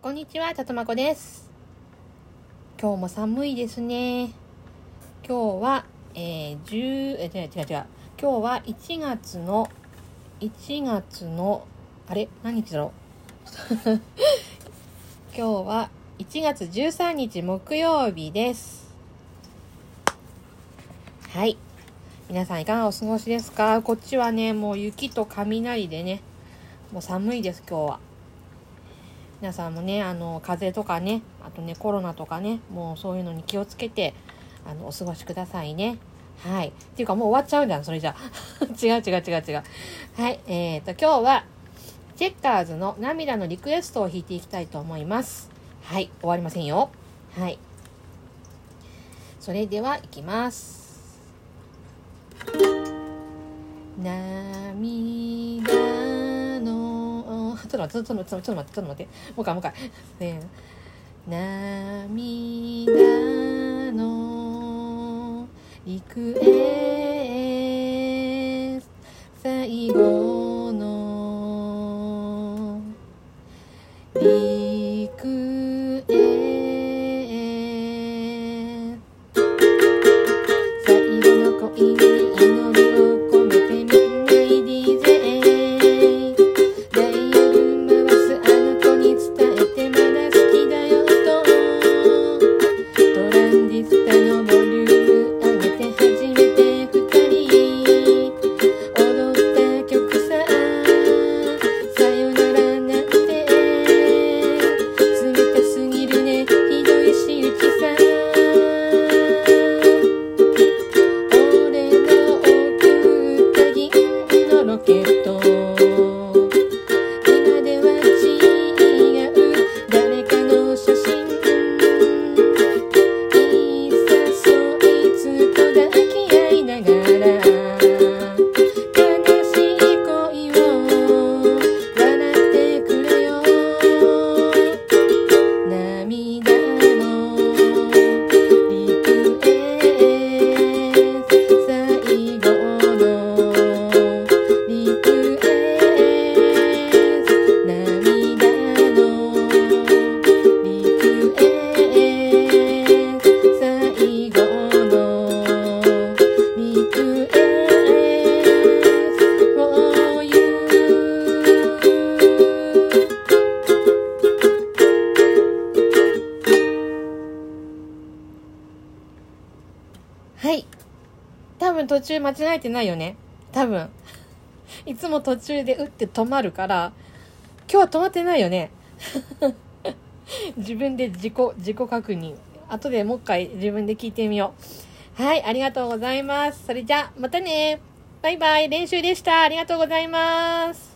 こんにちは、たとまこです。今日も寒いですね。今日は、えー、10、え、違う違う違う。今日は1月の、1月の、あれ？何日だろう？今日は1月13日木曜日です。はい。皆さんいかがお過ごしですか？こっちはね、もう雪と雷でね、もう寒いです、今日は。皆さんもね、あの、風邪とかね、あとね、コロナとかね、もうそういうのに気をつけて、あの、お過ごしくださいね。はい。っていうかもう終わっちゃうんじゃん、それじゃ。違う違う違う違う。はい。えーと、今日は、チェッカーズの涙のリクエストを弾いていきたいと思います。はい。終わりませんよ。はい。それでは、いきます。と待って、ちょっと待って、ちょっと待って、ちょっと待って。もう一回、もう一回。ねえ涙の行方はい。多分途中間違えてないよね。多分。いつも途中で打って止まるから、今日は止まってないよね。自分で自己、自己確認。後でもう一回自分で聞いてみよう。はい、ありがとうございます。それじゃあ、またね。バイバイ。練習でした。ありがとうございます。